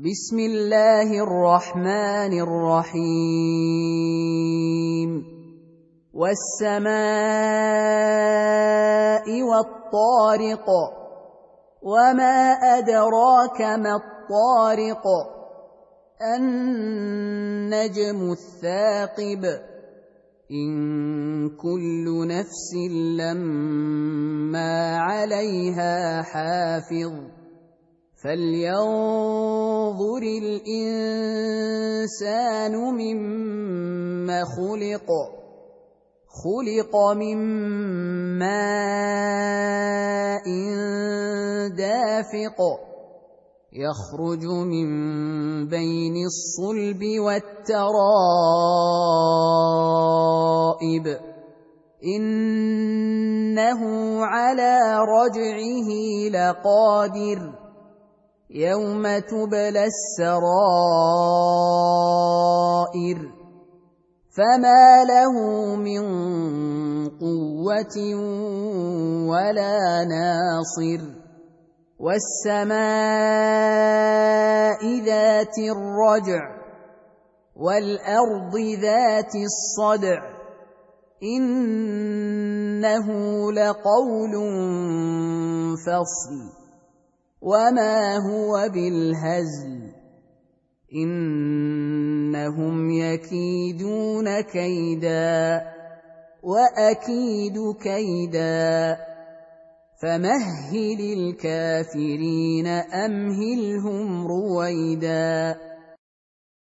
بسم الله الرحمن الرحيم. والسماء والطارق وما أدراك ما الطارق. النجم الثاقب. إن كل نفس لما عليها حافظ. فلينظر الانسان مما خلق خلق من ماء دافق يخرج من بين الصلب والترائب انه على رجعه لقادر يوم تبلى السرائر فما له من قوه ولا ناصر والسماء ذات الرجع والارض ذات الصدع انه لقول فصل وما هو بالهزل انهم يكيدون كيدا واكيد كيدا فمهل الكافرين امهلهم رويدا